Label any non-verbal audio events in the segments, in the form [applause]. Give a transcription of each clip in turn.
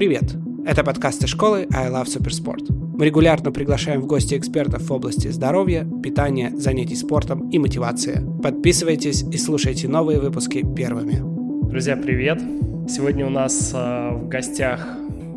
Привет! Это подкасты школы I Love Supersport. Мы регулярно приглашаем в гости экспертов в области здоровья, питания, занятий спортом и мотивации. Подписывайтесь и слушайте новые выпуски первыми. Друзья, привет! Сегодня у нас э, в гостях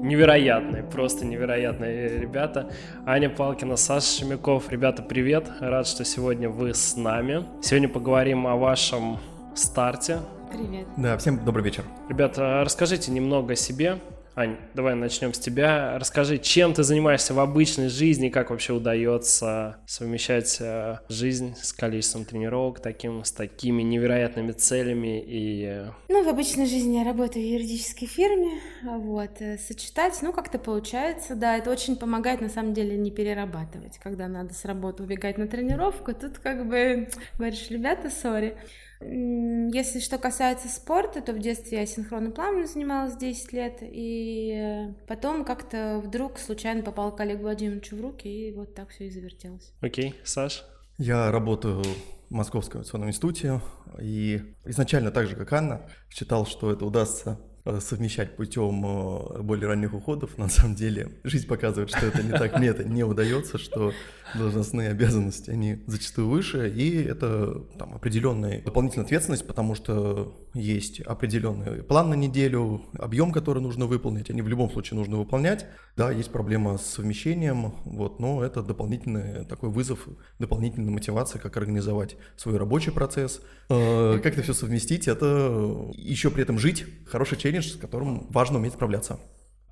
невероятные, просто невероятные ребята. Аня Палкина, Саша Шемяков. Ребята, привет! Рад, что сегодня вы с нами. Сегодня поговорим о вашем старте. Привет. Да, всем добрый вечер. Ребята, расскажите немного о себе, Ань, давай начнем с тебя. Расскажи, чем ты занимаешься в обычной жизни, как вообще удается совмещать э, жизнь с количеством тренировок, таким, с такими невероятными целями и... Э, ну, в обычной жизни я работаю в юридической фирме, вот, э, сочетать, ну, как-то получается, да, это очень помогает, на самом деле, не перерабатывать, когда надо с работы убегать на тренировку, тут как бы говоришь, ребята, сори, если что касается спорта, то в детстве я синхронным плаванием занималась 10 лет, и потом как-то вдруг случайно попал к Олегу Владимировичу в руки, и вот так все и завертелось. Окей, okay. Саш? Я работаю в Московском авиационном институте, и изначально так же, как Анна, считал, что это удастся Э, совмещать путем э, более ранних уходов. На самом деле жизнь показывает, что это не так, мне это не удается, что должностные обязанности, они зачастую выше, и это там, определенная дополнительная ответственность, потому что есть определенный план на неделю, объем, который нужно выполнить, они в любом случае нужно выполнять. Да, есть проблема с совмещением, вот, но это дополнительный такой вызов, дополнительная мотивация, как организовать свой рабочий процесс, э, как это все совместить, это еще при этом жить, хороший челлендж, с которым важно уметь справляться.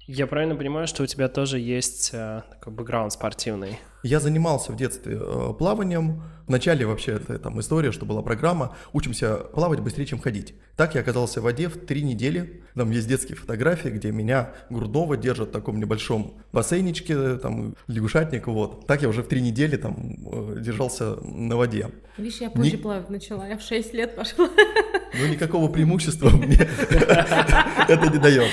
Я правильно понимаю, что у тебя тоже есть э, такой бэкграунд спортивный? Я занимался в детстве э, плаванием. Вначале вообще это там история, что была программа «Учимся плавать быстрее, чем ходить». Так я оказался в воде в три недели. Там есть детские фотографии, где меня грудного держат в таком небольшом бассейничке, там лягушатник, вот. Так я уже в три недели там э, держался на воде. Видишь, я позже Не... плавать начала, я в шесть лет пошла. Ну никакого преимущества мне [laughs] это не дает.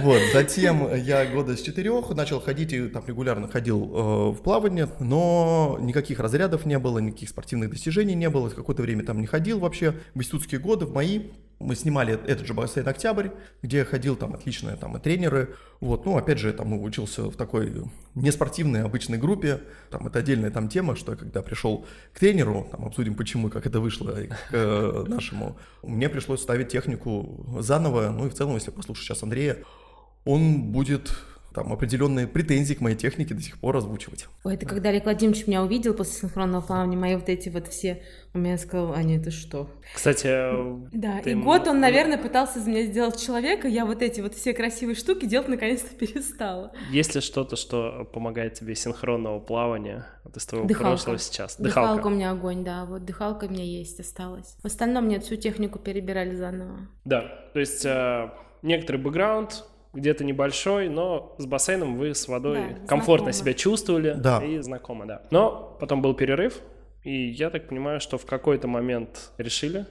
Вот, затем я года с четырех начал ходить и там регулярно ходил э, в плавание, но никаких разрядов не было, никаких спортивных достижений не было. Какое-то время там не ходил вообще. В институтские годы, в мои, мы снимали этот же бассейн «Октябрь», где ходил, там отличные там и тренеры. Вот, ну, опять же, там учился в такой неспортивной обычной группе. Там это отдельная там тема, что я когда пришел к тренеру, там обсудим почему, как это вышло к э, [laughs] нашему, мне пришлось ставить технику заново. Ну и в целом, если послушать сейчас Андрея, он будет там определенные претензии к моей технике до сих пор озвучивать. Ой, это когда Олег Владимирович меня увидел после синхронного плавания, мои вот эти вот все, у меня сказал, Аня, это что? Кстати, да, ты... и год он, наверное, пытался из меня сделать человека, я вот эти вот все красивые штуки делать наконец-то [laughs] перестала. Есть ли что-то, что помогает тебе синхронного плавания вот из твоего дыхалка. прошлого сейчас? Дыхалка. дыхалка у меня огонь, да, вот дыхалка у меня есть, осталась. В остальном мне всю технику перебирали заново. Да, то есть э, некоторый бэкграунд, где-то небольшой, но с бассейном вы с водой да, комфортно знакомо. себя чувствовали да. и знакомы, да. Но потом был перерыв, и я так понимаю, что в какой-то момент решили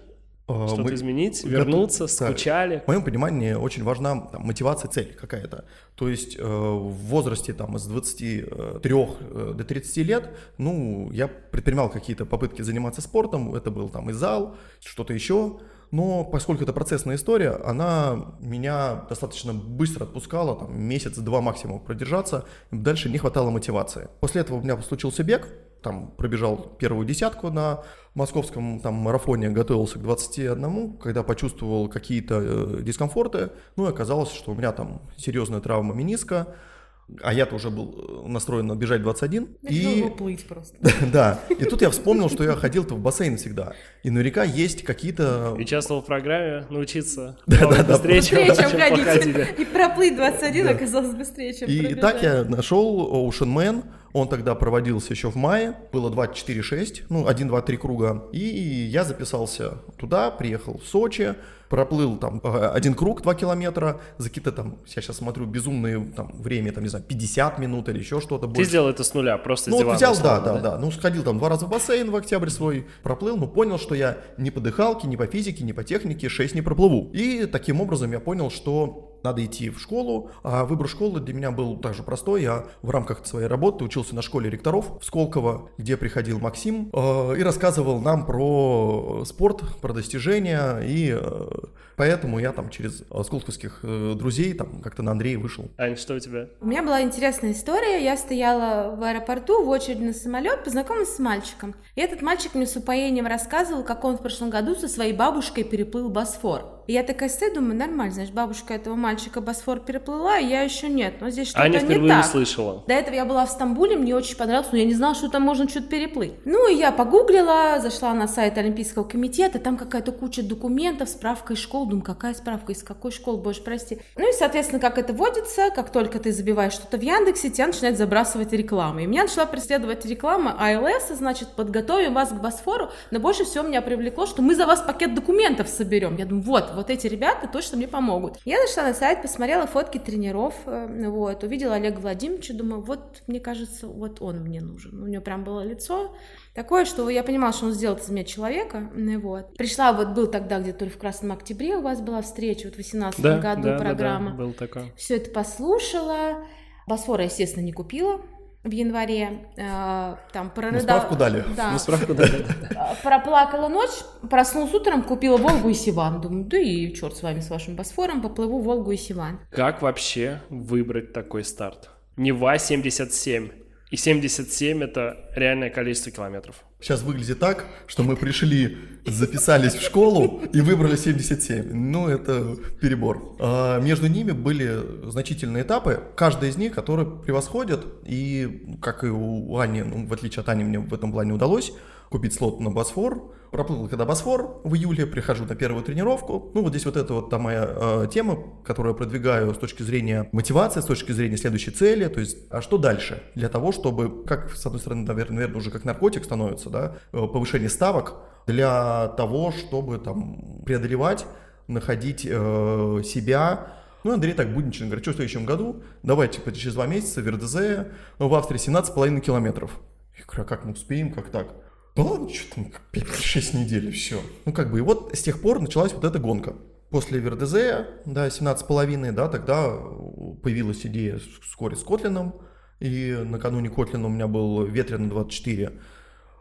а, что-то мы... изменить, вернуться, да, скучали. В моем понимании очень важна там, мотивация, цель какая-то. То есть э, в возрасте там, с 23 э, до 30 лет, ну, я предпринимал какие-то попытки заниматься спортом, это был там и зал, что-то еще, но поскольку это процессная история, она меня достаточно быстро отпускала, там месяц-два максимум продержаться, дальше не хватало мотивации. После этого у меня случился бег, там пробежал первую десятку на московском там марафоне, готовился к 21, когда почувствовал какие-то э, дискомфорты, ну и оказалось, что у меня там серьезная травма мениска, а я-то уже был э, настроен бежать 21. Я и... плыть просто. [laughs] да. И тут я вспомнил, что я ходил-то в бассейн всегда. И наверняка есть какие-то... И участвовал в программе научиться [laughs] да, да, быстрее, чем, чем [laughs] ходить. И проплыть 21 оказалось быстрее, чем И так я нашел Ocean Man. Он тогда проводился еще в мае, было 24-6, ну, 1, 2, 3 круга. И я записался туда, приехал в Сочи, проплыл там э, один круг 2 километра за какие-то там, я сейчас смотрю, безумное там время, там, не знаю, 50 минут или еще что-то. Ты сделал это с нуля, просто Ну, вот взял, условно, да, да, да, да. Ну, сходил там два раза в бассейн в октябрь свой, проплыл, но понял, что я ни по дыхалке, ни по физике, ни по технике 6 не проплыву. И таким образом я понял, что надо идти в школу, а выбор школы для меня был также простой. Я в рамках своей работы учился на школе ректоров в Сколково, где приходил Максим э, и рассказывал нам про спорт, про достижения, и э, поэтому я там через сколковских э, друзей там как-то на Андрея вышел. Ань, что у тебя? У меня была интересная история. Я стояла в аэропорту в очереди на самолет, познакомилась с мальчиком. И этот мальчик мне с упоением рассказывал, как он в прошлом году со своей бабушкой переплыл Босфор. Я такая стою, думаю, нормально, значит, бабушка этого мальчика Босфор переплыла, а я еще нет. Но здесь что-то Аня не впервые так. слышала. До этого я была в Стамбуле, мне очень понравилось, но я не знала, что там можно что-то переплыть. Ну, и я погуглила, зашла на сайт Олимпийского комитета, там какая-то куча документов, справка из школ. Думаю, какая справка, из какой школы, боже, прости. Ну и, соответственно, как это водится, как только ты забиваешь что-то в Яндексе, тебя начинает забрасывать реклама. И меня начала преследовать реклама АЛС, значит, подготовим вас к Босфору, но больше всего меня привлекло, что мы за вас пакет документов соберем. Я думаю, вот, вот эти ребята точно мне помогут. Я зашла на сайт, посмотрела фотки тренеров, э, вот, увидела Олега Владимировича, думаю, вот, мне кажется, вот он мне нужен. У него прям было лицо такое, что я понимала, что он сделает из меня человека, вот. Пришла, вот был тогда где-то в Красном Октябре у вас была встреча, вот в 18 Да, году да, да, программа. да, был такой. Все это послушала. Босфора, естественно, не купила в январе. Э, Там прорыдала. Ну, справку дали. Да. Ну, справку дали. А, Проплакала ночь, проснулась утром, купила Волгу и Сиван. Думаю, да и черт с вами, с вашим Босфором, поплыву Волгу и Сиван. Как вообще выбрать такой старт? Нева 77. И 77 это реальное количество километров. Сейчас выглядит так, что мы пришли, записались в школу и выбрали 77. Ну, это перебор. А между ними были значительные этапы, каждый из них, который превосходит. И, как и у Ани, ну, в отличие от Ани, мне в этом плане удалось купить слот на Босфор. Проплыл когда Босфор в июле, прихожу на первую тренировку. Ну, вот здесь вот это вот та моя э, тема, которую я продвигаю с точки зрения мотивации, с точки зрения следующей цели. То есть, а что дальше? Для того, чтобы, как, с одной стороны, наверное, уже как наркотик становится, да, э, повышение ставок, для того, чтобы там преодолевать, находить э, себя, ну, Андрей так буднично говорит, что в следующем году, давайте типа, через два месяца в РДЗ, в Австрии 17,5 километров. Я говорю, а как мы успеем, как так? Ладно, что там, 5-6 недель, и все. Ну, как бы, и вот с тех пор началась вот эта гонка. После ВРДЗ, да, 17,5, да, тогда появилась идея вскоре с Котлином, и накануне Котлина у меня был ветрено 24.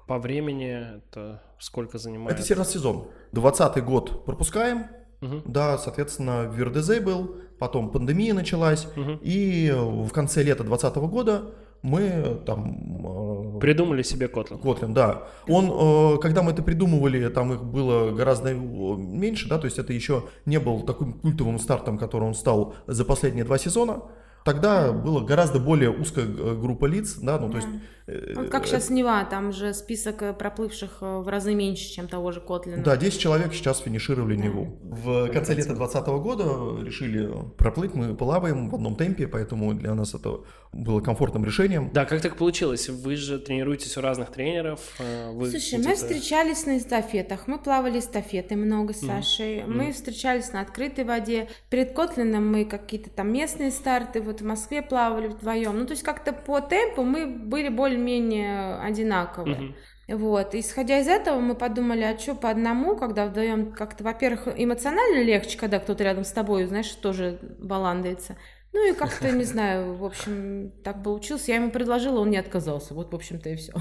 По времени это сколько занимает? Это раз сезон. 20 год пропускаем, Мгм. да, соответственно, в РДЗ был, потом пандемия началась, Мгм. и в конце лета 2020 года мы там... э, Придумали себе Котлин. Котлин, да. Он, э, когда мы это придумывали, там их было гораздо э, меньше, да, то есть это еще не был таким культовым стартом, который он стал за последние два сезона. Тогда была гораздо более узкая э, группа лиц, да, ну то есть... э, Вот как сейчас Нева, там же список э, проплывших э, в разы меньше, чем того же Котлина. Да, 10 человек сейчас финишировали Неву. В конце лета 2020 года решили проплыть, мы плаваем в одном темпе, поэтому для нас это было комфортным решением. Да, как так получилось? Вы же тренируетесь у разных тренеров. э, Вы Слушай, мы встречались на эстафетах, мы плавали эстафеты много с Сашей, мы встречались на открытой воде. Перед Котлином мы какие-то там местные старты, вот в Москве плавали вдвоем. Ну, то есть как-то по темпу мы были более-менее одинаковые. Мгм. Вот, исходя из этого, мы подумали, а что по одному, когда вдвоем как-то, во-первых, эмоционально легче, когда кто-то рядом с тобой, знаешь, тоже баландается. Ну и как-то, не знаю, в общем, так получилось. Я ему предложила, он не отказался. Вот, в общем-то, и все.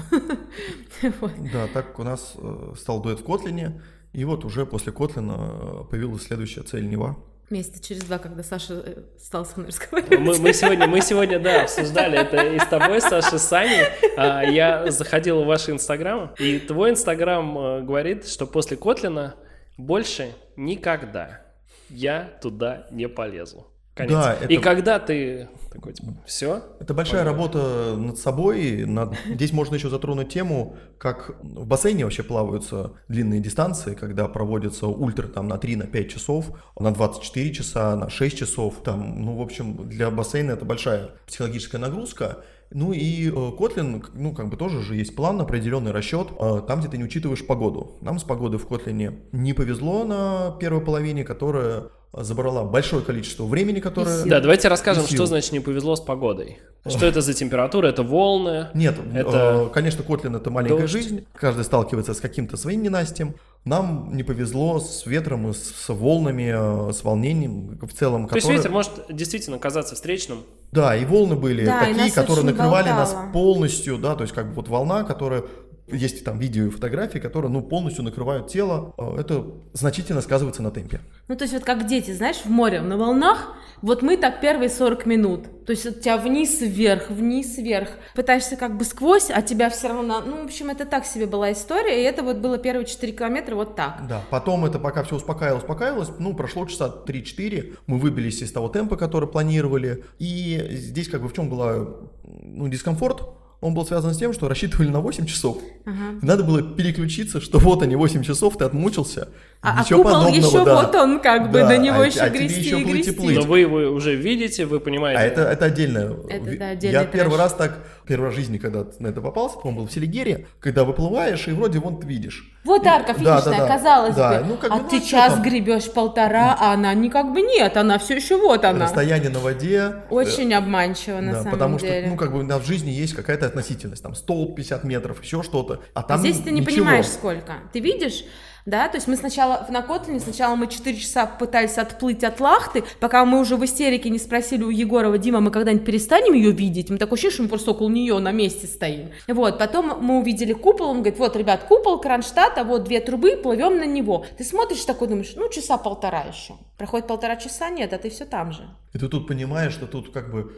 [laughs] Да, так у нас э, стал дуэт в Котлине, и вот уже после Котлина э, появилась следующая цель Нева. Месяца через два, когда Саша э, стал со мной разговаривать. Мы, мы сегодня, мы [laughs] сегодня, да, обсуждали это и с тобой, Саша, с Аней. А, Я заходил в ваш инстаграм, и твой инстаграм э, говорит, что после Котлина больше никогда я туда не полезу. Конец. Да, это- И когда ты такой, типа, все, Это большая Понятно. работа над собой. над- Здесь можно еще затронуть тему, как в бассейне вообще плаваются длинные дистанции, когда проводятся ультра там на 3, на 5 часов, на 24 часа, на 6 часов. Там, ну, в общем, для бассейна это большая психологическая нагрузка. Ну и э, Котлин, к- ну, как бы тоже же есть план, определенный расчет, э, там, где ты не учитываешь погоду. Нам с погодой в Котлине не повезло на первой половине, которая забрала большое количество времени, которое... Да, давайте расскажем, что значит не повезло с погодой. Что это за температура? Это волны? Нет, Это э, конечно, Котлин это маленькая дождь. жизнь. Каждый сталкивается с каким-то своим ненастьем. Нам не повезло с ветром и с волнами, э, с волнением в целом. То которые... есть ветер может действительно казаться встречным? Да, и волны были да, такие, которые накрывали болтало. нас полностью, да, то есть как бы вот волна, которая есть там видео и фотографии, которые, ну, полностью накрывают тело. Э, это значительно сказывается на темпе. Ну, то есть вот как дети, знаешь, в море, на волнах, вот мы так первые 40 минут. То есть у тебя вниз, вверх, вниз, вверх. Пытаешься как бы сквозь, а тебя все равно... Ну, в общем, это так себе была история, и это вот было первые 4 километра вот так. Да, потом это пока все успокаивалось, успокаивалось, ну, прошло часа 3-4, мы выбились из того темпа, который планировали, и здесь как бы в чем была, ну, дискомфорт, он был связан с тем, что рассчитывали на 8 часов. Ага. Надо было переключиться, что вот они 8 часов, ты отмучился. А, а купол подобного, еще да. вот он, как бы, да, до него а, еще а грести еще и грести. Плыть. Но вы его уже видите, вы понимаете. А это, это отдельно. Это, да, Я первый раз так, первый раз в жизни, когда на это попался, по-моему, был в Селигере, когда выплываешь, и вроде вон ты видишь. Вот арка финишная, да, да, да. казалось да. бы. Ну, как а бы, ты ну, час гребешь полтора, а она не как бы нет, она все еще вот она. Расстояние на воде. Очень э, обманчиво на да, самом потому деле. что, ну, как бы да, в жизни есть какая-то относительность, там столб 50 метров, еще что-то, а там Здесь ты не ничего. понимаешь сколько. Ты видишь, да, то есть мы сначала на Котлине, сначала мы 4 часа пытались отплыть от Лахты, пока мы уже в истерике не спросили у Егорова, Дима, мы когда-нибудь перестанем ее видеть? Мы такое ощущение, что мы просто около нее на месте стоим. Вот, потом мы увидели купол, он говорит, вот, ребят, купол Кронштадта, вот две трубы, плывем на него. Ты смотришь такой, думаешь, ну, часа полтора еще. Проходит полтора часа, нет, а ты все там же. И ты тут понимаешь, что тут как бы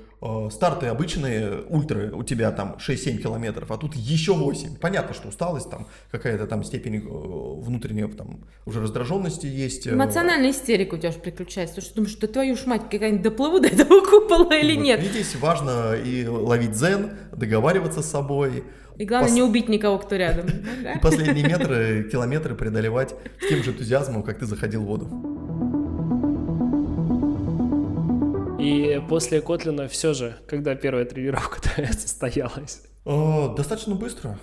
старты обычные, ультры, у тебя там 6-7 километров, а тут еще 8. Понятно, что усталость, там какая-то там степень э, внутренней там уже раздраженности есть. Э. Эмоциональная истерика у тебя уже приключается, потому что думаешь, что твою ж мать, какая-нибудь доплыву до этого купола или вот. нет. Здесь важно и ловить дзен, договариваться с собой. И главное, Пос... не убить никого, кто рядом. [laughs] И последние метры, километры преодолевать с тем же энтузиазмом, как ты заходил в воду. И после Котлина все же, когда первая тренировка [laughs] состоялась? Достаточно быстро.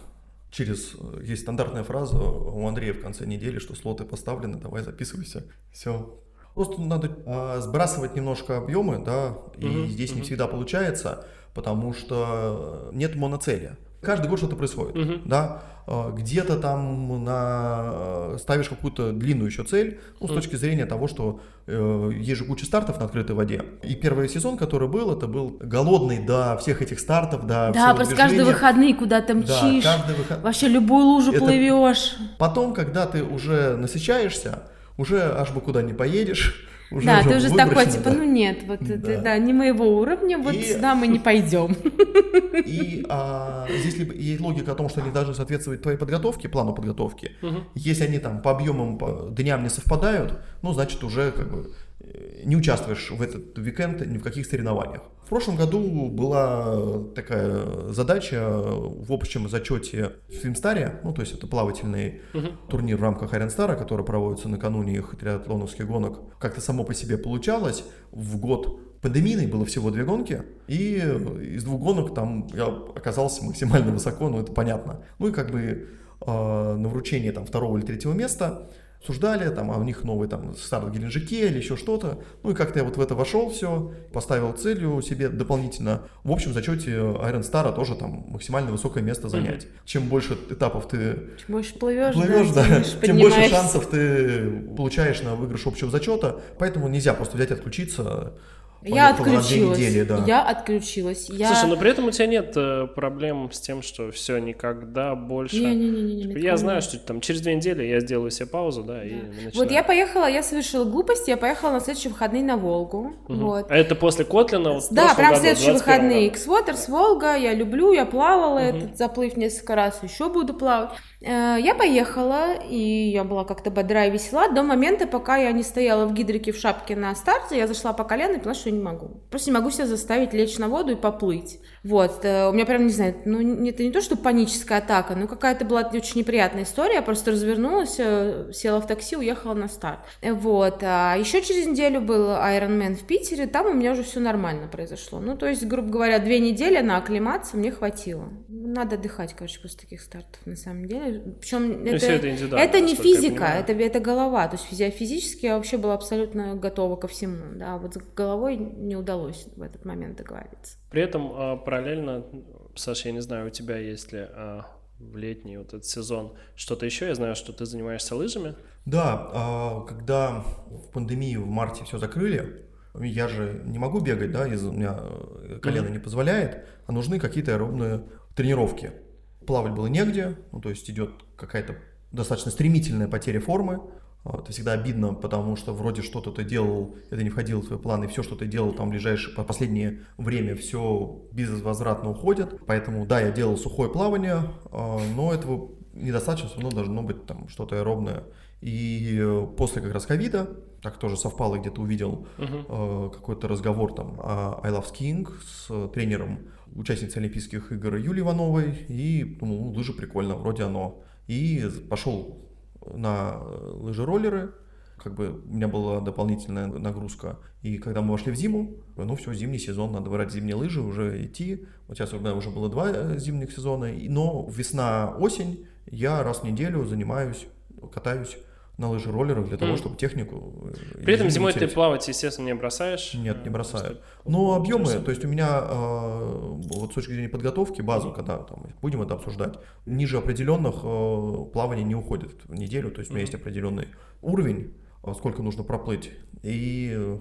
Через э, есть стандартная фраза у Андрея в конце недели, что слоты поставлены, давай записывайся. Все. Просто надо а, сбрасывать немножко объемы, да, и угу, здесь угу. не всегда получается, потому что нет моноцели. Каждый год что-то происходит, угу. да. А, где-то там на... ставишь какую-то длинную еще цель, ну, с угу. точки зрения того, что э, есть же куча стартов на открытой воде. И первый сезон, который был, это был голодный до всех этих стартов, до Да, просто движения. каждые выходные куда-то мчишь, да, каждый выход... вообще любую лужу это... плывешь. Потом, когда ты уже насыщаешься, уже аж бы куда не поедешь, уже да, ты уже такой, типа, ну нет, вот да. это, да, не моего уровня, вот и... сюда мы не [laughs] пойдем. И а, здесь есть логика о том, что они должны соответствовать твоей подготовке, плану подготовки. Угу. Если они там по объемам, по дням не совпадают, ну, значит, уже как бы не участвуешь в этот уикенд ни в каких соревнованиях. В прошлом году была такая задача в общем зачете в Фимстаре, ну то есть это плавательный угу. турнир в рамках Айронстара, который проводится накануне их триатлоновских гонок. Как-то само по себе получалось. В год пандемийный было всего две гонки, и из двух гонок там я оказался максимально высоко, ну это понятно. Ну и как бы э, на вручение там второго или третьего места обсуждали, там, а у них новый там старт в Геленджике или еще что-то. Ну и как-то я вот в это вошел все, поставил целью себе дополнительно. В общем зачете Iron Star тоже там максимально высокое место занять. Mm-hmm. Чем больше этапов ты чем больше плывешь, плывешь да, да, тем больше шансов ты получаешь на выигрыш общего зачета. Поэтому нельзя просто взять и отключиться я отключилась. Недели, да. Я отключилась. Я... Слушай, но при этом у тебя нет э, проблем с тем, что все никогда больше. Не, не, не, не, типа, я знаю, что там через две недели я сделаю себе паузу, да, да. и начинаю. Вот я поехала, я совершила глупость, я поехала на следующие выходные на Волгу. Угу. Вот. А это после Котлина? Вот, да, прям следующие выходные. X-Waters, Волга, я люблю, я плавала угу. этот заплыв несколько раз, еще буду плавать. Э, я поехала, и я была как-то бодра и весела до момента, пока я не стояла в гидрике в шапке на старте, я зашла по колено и поняла, что я не могу. Просто не могу себя заставить лечь на воду и поплыть. Вот, э, у меня прям, не знаю, ну, это не то, что паническая атака, но какая-то была очень неприятная история, я просто развернулась, э, села в такси, уехала на старт. Вот, а еще через неделю был Ironman в Питере, там у меня уже все нормально произошло. Ну, то есть, грубо говоря, две недели на акклимацию мне хватило. Надо отдыхать, короче, после таких стартов, на самом деле. Причем это, это, это не физика, это, это голова. То есть физически я вообще была абсолютно готова ко всему. Да, вот с головой не удалось в этот момент договориться. При этом а, параллельно, Саша, я не знаю, у тебя есть ли а, в летний вот этот сезон. Что-то еще? Я знаю, что ты занимаешься лыжами. Да, а, когда в пандемию в марте все закрыли, я же не могу бегать, да, из у меня э, колено не позволяет, а нужны какие-то аэробные тренировки. Плавать было негде, ну, то есть идет какая-то достаточно стремительная потеря формы. Это всегда обидно, потому что вроде что-то ты делал, это не входило в твои планы, все, что ты делал там ближайшее, по последнее время, все безвозвратно уходит. Поэтому, да, я делал сухое плавание, а, но этого недостаточно, все равно должно быть там что-то аэробное. И э, после как раз ковида, так тоже совпало, где-то увидел uh-huh. какой-то разговор там о I Love Skiing с тренером участницы Олимпийских игр Юлии Ивановой, и думал, ну, лыжи прикольно, вроде оно. И пошел на лыжи-роллеры, как бы у меня была дополнительная нагрузка. И когда мы вошли в зиму, ну все, зимний сезон, надо брать зимние лыжи, уже идти. Вот сейчас у меня уже было два э, зимних сезона, но весна-осень я раз в неделю занимаюсь, катаюсь на лыжи роллерах для того, чтобы технику... Э, При этом зимой ты плавать, естественно, не бросаешь? Нет, не бросаю. Но объемы, то есть у меня э, вот с точки зрения подготовки, базу, когда там, будем это обсуждать, ниже определенных э, плавание не уходит в неделю, то есть у меня есть определенный уровень, сколько нужно проплыть, и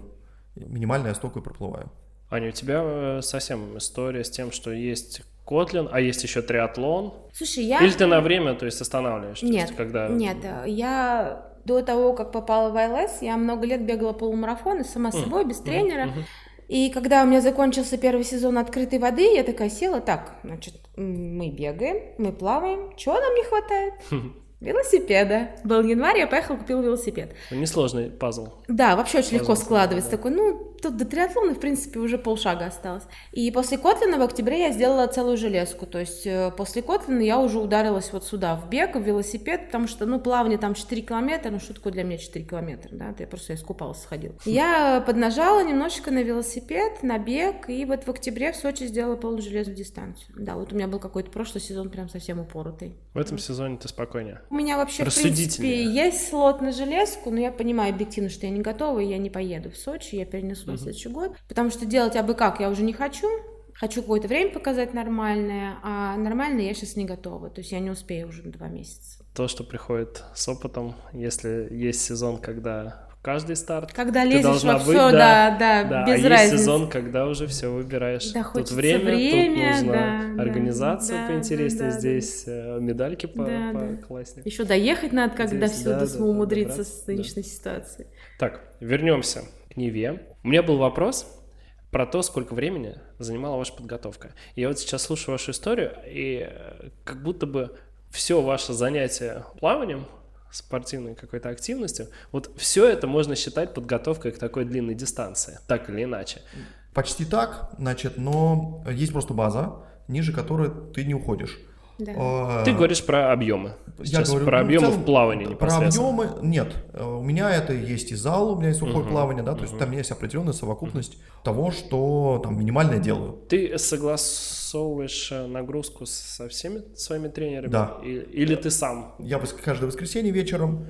минимально я столько и проплываю. Аня, у тебя совсем история с тем, что есть Котлин, а есть еще триатлон. Слушай, я... Или ты на время, то есть останавливаешь? Нет, есть, когда... нет, я до того, как попала в АЛС, я много лет бегала полумарафоны сама mm. собой, без тренера. Mm-hmm. И когда у меня закончился первый сезон открытой воды, я такая села, так, значит, мы бегаем, мы плаваем, чего нам не хватает? Велосипеда. Был январь, я поехала, купила велосипед. Несложный пазл. Да, вообще очень пазл, легко складывается. Да. Такой, ну, тут до триатлона, в принципе, уже полшага осталось. И после Котлина в октябре я сделала целую железку. То есть э, после Котлина я уже ударилась вот сюда, в бег, в велосипед, потому что, ну, плавание там 4 километра, ну, что такое для меня 4 километра, да, это я просто искупалась, сходила. Я поднажала немножечко на велосипед, на бег, и вот в октябре в Сочи сделала полужелезную дистанцию. Да, вот у меня был какой-то прошлый сезон прям совсем упоротый. В этом сезоне ты спокойнее? У меня вообще, в принципе, есть слот на железку, но я понимаю объективно, что я не готова, и я не поеду в Сочи, я перенесу на следующий год, потому что делать абы как я уже не хочу, хочу какое-то время показать нормальное, а нормальное я сейчас не готова, то есть я не успею уже на два месяца. То, что приходит с опытом, если есть сезон, когда каждый старт. Когда лезешь во все, быть, да, да, да, без а разницы. есть сезон, когда уже все выбираешь. Да, тут время, время, тут нужно да, организация да, поинтереснее, да, здесь да. Э, медальки по, да, покласснее. Еще доехать надо, когда здесь, все да, да, умудриться да, с нынешней да. ситуацией. Так, вернемся Неве. У меня был вопрос про то, сколько времени занимала ваша подготовка. Я вот сейчас слушаю вашу историю, и э, как будто бы все ваше занятие плаванием, спортивной какой-то активностью, вот все это можно считать подготовкой к такой длинной дистанции, так или иначе. Почти так, значит, но есть просто база, ниже которой ты не уходишь. Да. А, Ты говоришь про объемы. Сейчас я говорю, про ну, объемы в, целом, в плавании Про объемы нет. У меня это есть и зал, у меня есть сухое uh-huh, плавание, да, то uh-huh. есть там есть определенная совокупность uh-huh. того, что там минимально делаю. Ты согласовываешь э, нагрузку со всеми своими тренерами? Да. Или ты сам? Я каждое воскресенье вечером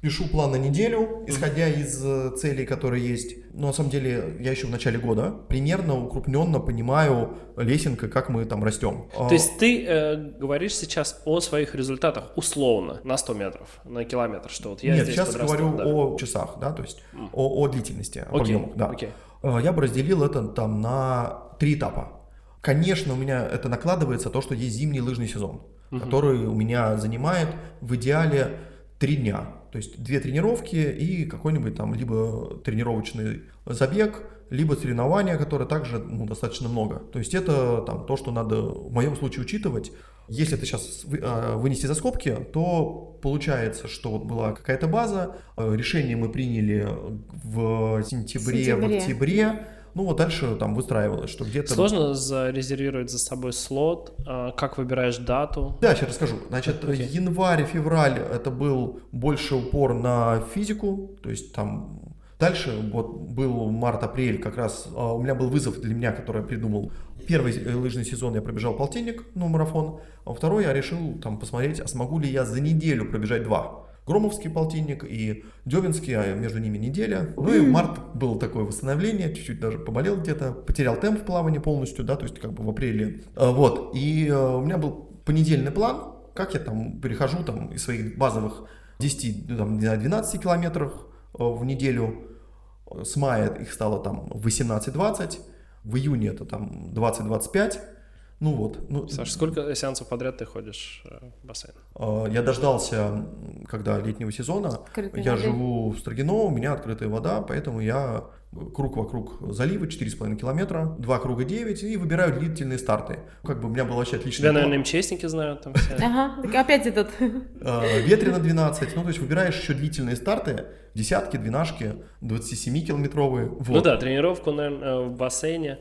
пишу план на неделю, исходя из э, целей, которые есть. Но на самом деле я еще в начале года примерно укрупненно понимаю лесенка, как мы там растем. То есть ты э, говоришь сейчас о своих результатах условно на 100 метров, на километр, что вот я Нет, здесь сейчас говорю да. о часах, да, то есть mm. о, о длительности, okay. объемах, да. Okay. Э, я бы разделил это там на три этапа. Конечно, у меня это накладывается то, что есть зимний лыжный сезон, uh-huh. который у меня занимает в идеале три дня. То есть две тренировки и какой-нибудь там либо тренировочный забег, либо соревнования, которые также ну, достаточно много. То есть это там то, что надо в моем случае учитывать. Если это сейчас а, вынести за скобки, то получается, что вот была какая-то база, э, решение мы приняли в сентябре, сентябре. в октябре, ну вот дальше там выстраивалось, что где-то... Сложно зарезервировать за собой слот, а, как выбираешь дату? Да, сейчас расскажу. Значит, okay. январь, февраль это был больше упор на физику, то есть там Дальше вот был март-апрель, как раз а, у меня был вызов для меня, который я придумал. Первый лыжный сезон я пробежал полтинник, ну, марафон, а второй я решил там посмотреть, а смогу ли я за неделю пробежать два. Громовский полтинник и Девинский, а между ними неделя. Ну и март было такое восстановление, чуть-чуть даже поболел где-то, потерял темп в плавании полностью, да, то есть как бы в апреле. А, вот, и а, у меня был понедельный план, как я там перехожу там из своих базовых 10, ну, там, 12 километров э, в неделю, с мая их стало там 18-20, в июне это там 20-25, ну вот. Ну, Саш, сколько сеансов подряд ты ходишь э, в бассейн? Э, я дождался, когда летнего сезона. Открытой я воды. живу в Строгино, у меня открытая вода, поэтому я круг вокруг залива 4,5 километра, два круга 9 и выбираю длительные старты. Как бы у меня был вообще отличный Тебя, наверное, МЧСники знают там все. Ага, так опять этот. Э, ветрено 12, ну то есть выбираешь еще длительные старты, десятки, двенашки, 27-километровые. Ну да, тренировку, наверное, в бассейне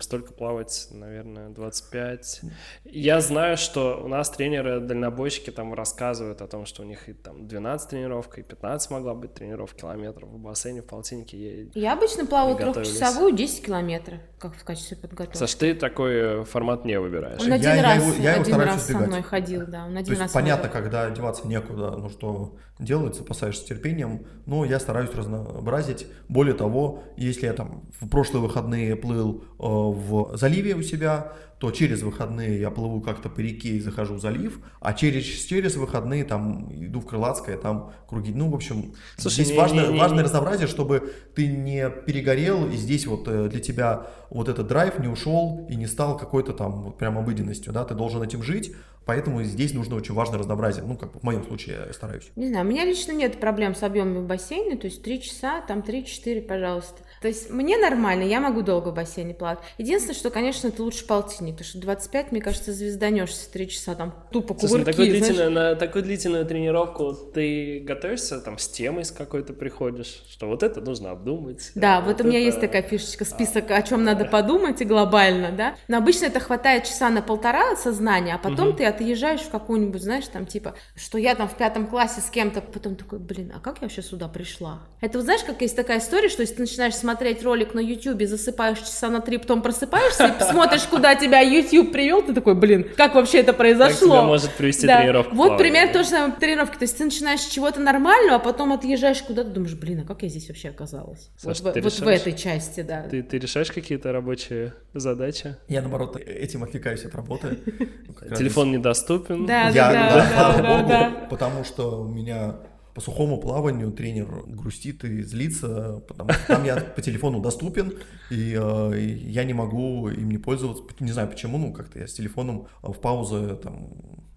столько плавать, наверное, 25. Я знаю, что у нас тренеры-дальнобойщики там рассказывают о том, что у них и там 12 тренировок, и 15 могла быть тренировок километров в бассейне, в полтиннике. Я обычно плаваю трехчасовую 10 километров, как в качестве подготовки. Саш, ты такой э, формат не выбираешь. Он один я, раз, я его, я его один раз со мной ходил, да. Он один То есть раз понятно, когда одеваться некуда, ну что делать, запасаешься терпением, но я стараюсь разнообразить. Более того, если я там в прошлые выходные плыл в заливе у себя, то через выходные я плыву как-то по реке и захожу в залив, а через, через выходные там иду в Крылатское, там круги. Ну, в общем, Слушай, здесь не, важно, не, не, важное не. разнообразие, чтобы ты не перегорел, и здесь вот э, для тебя вот этот драйв не ушел и не стал какой-то там вот прям обыденностью, да, ты должен этим жить, Поэтому здесь нужно очень важное разнообразие. Ну, как в моем случае я стараюсь. Не знаю, у меня лично нет проблем с объемами в бассейне, то есть 3 часа, там 3-4, пожалуйста. То есть мне нормально, я могу долго в бассейне плавать. Единственное, что, конечно, это лучше полтинник, потому что 25, мне кажется, звезданешься 3 часа, там тупо кувырки. Слушай, на, такую длительную, на такую длительную тренировку ты готовишься, там, с темой с какой-то приходишь, что вот это нужно обдумать. Да, вот, вот у меня это... есть такая фишечка, список, о чем надо подумать и глобально, да. Но обычно это хватает часа на полтора сознания, а потом угу. ты отъезжаешь в какую-нибудь, знаешь, там, типа, что я там в пятом классе с кем-то, потом такой, блин, а как я вообще сюда пришла? Это вот знаешь, как есть такая история, что если ты начинаешь смотреть ролик на YouTube, засыпаешь часа на три, потом просыпаешься и смотришь, куда тебя YouTube привел, ты такой, блин, как вообще это произошло? Как тебя может привести да. тренировка. Вот пример тоже самое тренировки. То есть ты начинаешь с чего-то нормального, а потом отъезжаешь куда-то, думаешь, блин, а как я здесь вообще оказалась? Саша, вот, в, вот в этой части, да. Ты, ты решаешь какие-то рабочие задачи? Я, наоборот, этим отвлекаюсь от работы. [laughs] Телефон недоступен. Да, да, да, да, [laughs] да. Потому что у меня по сухому плаванию тренер грустит и злится, потому что там я по телефону доступен, и э, я не могу им не пользоваться. Не знаю почему, ну как-то я с телефоном в паузы там.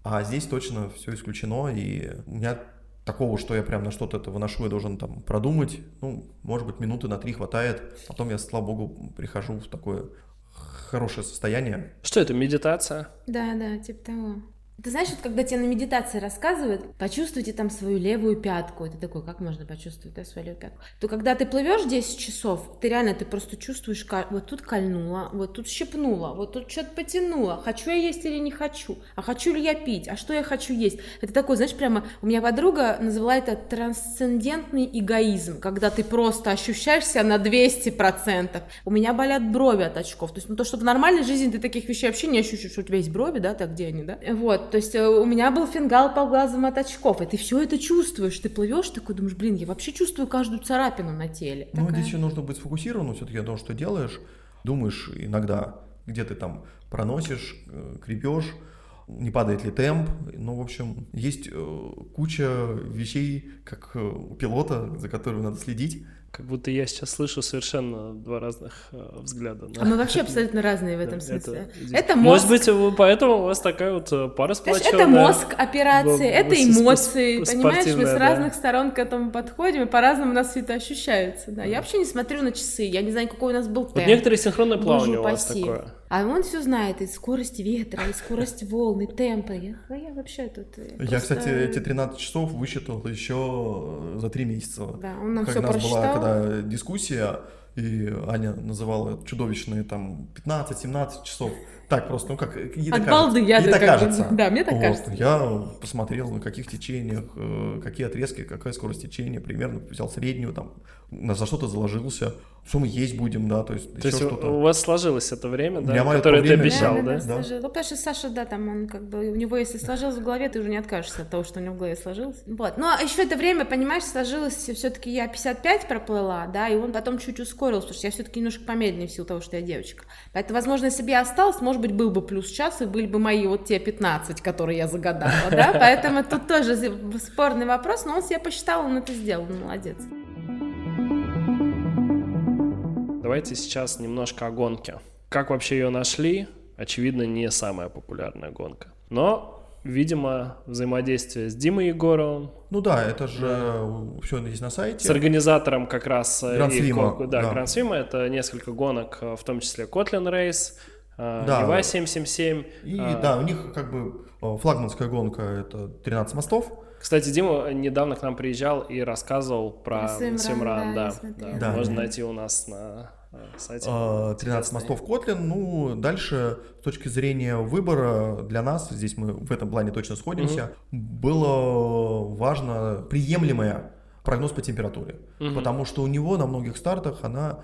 А здесь точно все исключено, и у меня такого, что я прям на что-то это выношу, я должен там продумать. Ну, может быть, минуты на три хватает. Потом я, слава богу, прихожу в такое хорошее состояние. Что это, медитация? Да, да, типа того. Ты знаешь, вот когда тебе на медитации рассказывают, почувствуйте там свою левую пятку. Это такой, как можно почувствовать да, свою левую пятку? То когда ты плывешь 10 часов, ты реально, ты просто чувствуешь, вот тут кольнула, вот тут щепнула, вот тут что-то потянула. Хочу я есть или не хочу? А хочу ли я пить? А что я хочу есть? Это такой, знаешь, прямо... У меня подруга называла это трансцендентный эгоизм, когда ты просто ощущаешь себя на 200%. У меня болят брови от очков. То есть, ну, то, что в нормальной жизни ты таких вещей вообще не ощущаешь, что у тебя есть брови, да, так где они, да? Вот. То есть э, у меня был фингал по глазам от очков, и ты все это чувствуешь, ты плывешь, такой думаешь, блин, я вообще чувствую каждую царапину на теле. Ну, здесь еще нужно быть сфокусированным все-таки о том, что делаешь, думаешь иногда, где ты там проносишь, э, крепешь, не падает ли темп. Ну, в общем, есть э, куча вещей, как у пилота, за которыми надо следить. Как будто я сейчас слышу совершенно два разных э, взгляда. На... А мы вообще абсолютно разные в этом смысле. Это, это мозг. Может быть, поэтому у вас такая вот э, пара сплоченная. Это мозг операции, это эмоции, понимаешь? Мы с разных да. сторон к этому подходим, и по-разному у нас все это ощущается. Да. Я вообще не смотрю на часы, я не знаю, какой у нас был темп. Вот некоторые синхронное плавание у вас такое. А он все знает, и скорость ветра, и скорость волны, темпы. Я, я вообще тут... Я, я просто... кстати, эти 13 часов высчитал еще за три месяца. Да, он нам как все у нас была когда дискуссия, и Аня называла чудовищные там 15-17 часов. Так просто, ну как, ей От балды я ей так кажется. Да, мне так вот, кажется. Я посмотрел, на каких течениях, э, какие отрезки, какая скорость течения, примерно взял среднюю, там, на за что-то заложился, что мы есть будем, да, то есть То есть что-то. у вас сложилось это время, да, которое ты обещал, да? Да, да, да? Ну, потому что Саша, да, там он как бы, у него если сложилось в голове, ты уже не откажешься от того, что у него в голове сложилось. Вот. Но еще это время, понимаешь, сложилось, все-таки я 55 проплыла, да, и он потом чуть ускорил ускорилась, потому что я все-таки немножко помедленнее в силу того, что я девочка. Поэтому, возможно, если бы я осталась, может быть, был бы плюс час, и были бы мои вот те 15, которые я загадала, да? [laughs] Поэтому тут тоже спорный вопрос, но он себе посчитал, он это сделал, молодец. Давайте сейчас немножко о гонке. Как вообще ее нашли? Очевидно, не самая популярная гонка. Но, видимо, взаимодействие с Димой Егоровым. Ну да, это же все здесь на сайте. С организатором как раз Гранд Свима. Да, да. Гранд Свима. Это несколько гонок, в том числе Котлин Рейс, да. Нева 777. И а... да, у них как бы флагманская гонка это 13 мостов. Кстати, Дима недавно к нам приезжал и рассказывал про Симран, да, да, да. Можно найти у нас на сайте. 13 а, мостов Котлин. Ну, дальше, с точки зрения выбора, для нас, здесь мы в этом плане точно сходимся, угу. было важно приемлемое прогноз по температуре. Угу. Потому что у него на многих стартах она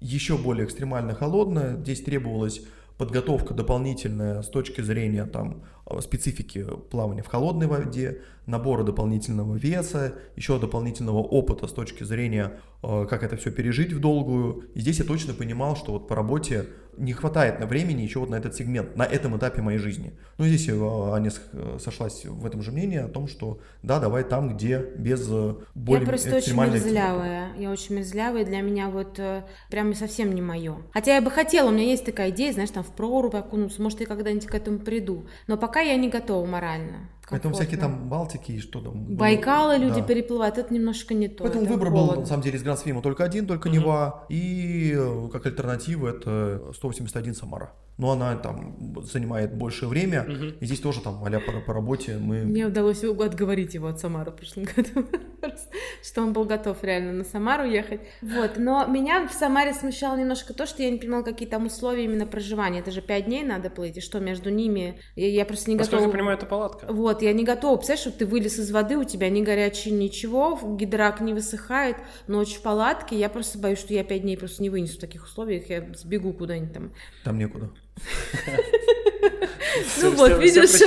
еще более экстремально холодная. Здесь требовалось подготовка дополнительная с точки зрения там, специфики плавания в холодной воде, набора дополнительного веса, еще дополнительного опыта с точки зрения, э, как это все пережить в долгую. И здесь я точно понимал, что вот по работе не хватает на времени еще вот на этот сегмент, на этом этапе моей жизни. Ну, здесь э, Аня э, сошлась в этом же мнении о том, что да, давай там, где без более Я просто очень мерзлявая. Я очень мерзлявая, для меня вот прямо совсем не мое. Хотя я бы хотела, у меня есть такая идея, знаешь, там в прорубь окунуться, может, я когда-нибудь к этому приду. Но пока я не готова морально. Поэтому всякие там Балтики и что там. Байкалы люди да. переплывают, это немножко не то. Поэтому выбор холодно. был, на самом деле, из Гранд-Свима только один, только угу. Нева. И э, как альтернатива это 181 Самара но она там занимает большее время, угу. и здесь тоже там, а по, по работе мы... Мне удалось отговорить его от Самары в прошлом году, [laughs] что он был готов реально на Самару ехать. Вот, но меня в Самаре смущало немножко то, что я не понимала, какие там условия именно проживания. Это же пять дней надо плыть, и что между ними? Я, я просто не готова... я понимаю, это палатка. Вот, я не готова. Представляешь, что ты вылез из воды, у тебя не горячий ничего, гидрак не высыхает, ночь в палатке, я просто боюсь, что я пять дней просто не вынесу в таких условиях, я сбегу куда-нибудь там. Там некуда. Ну вот, видишь,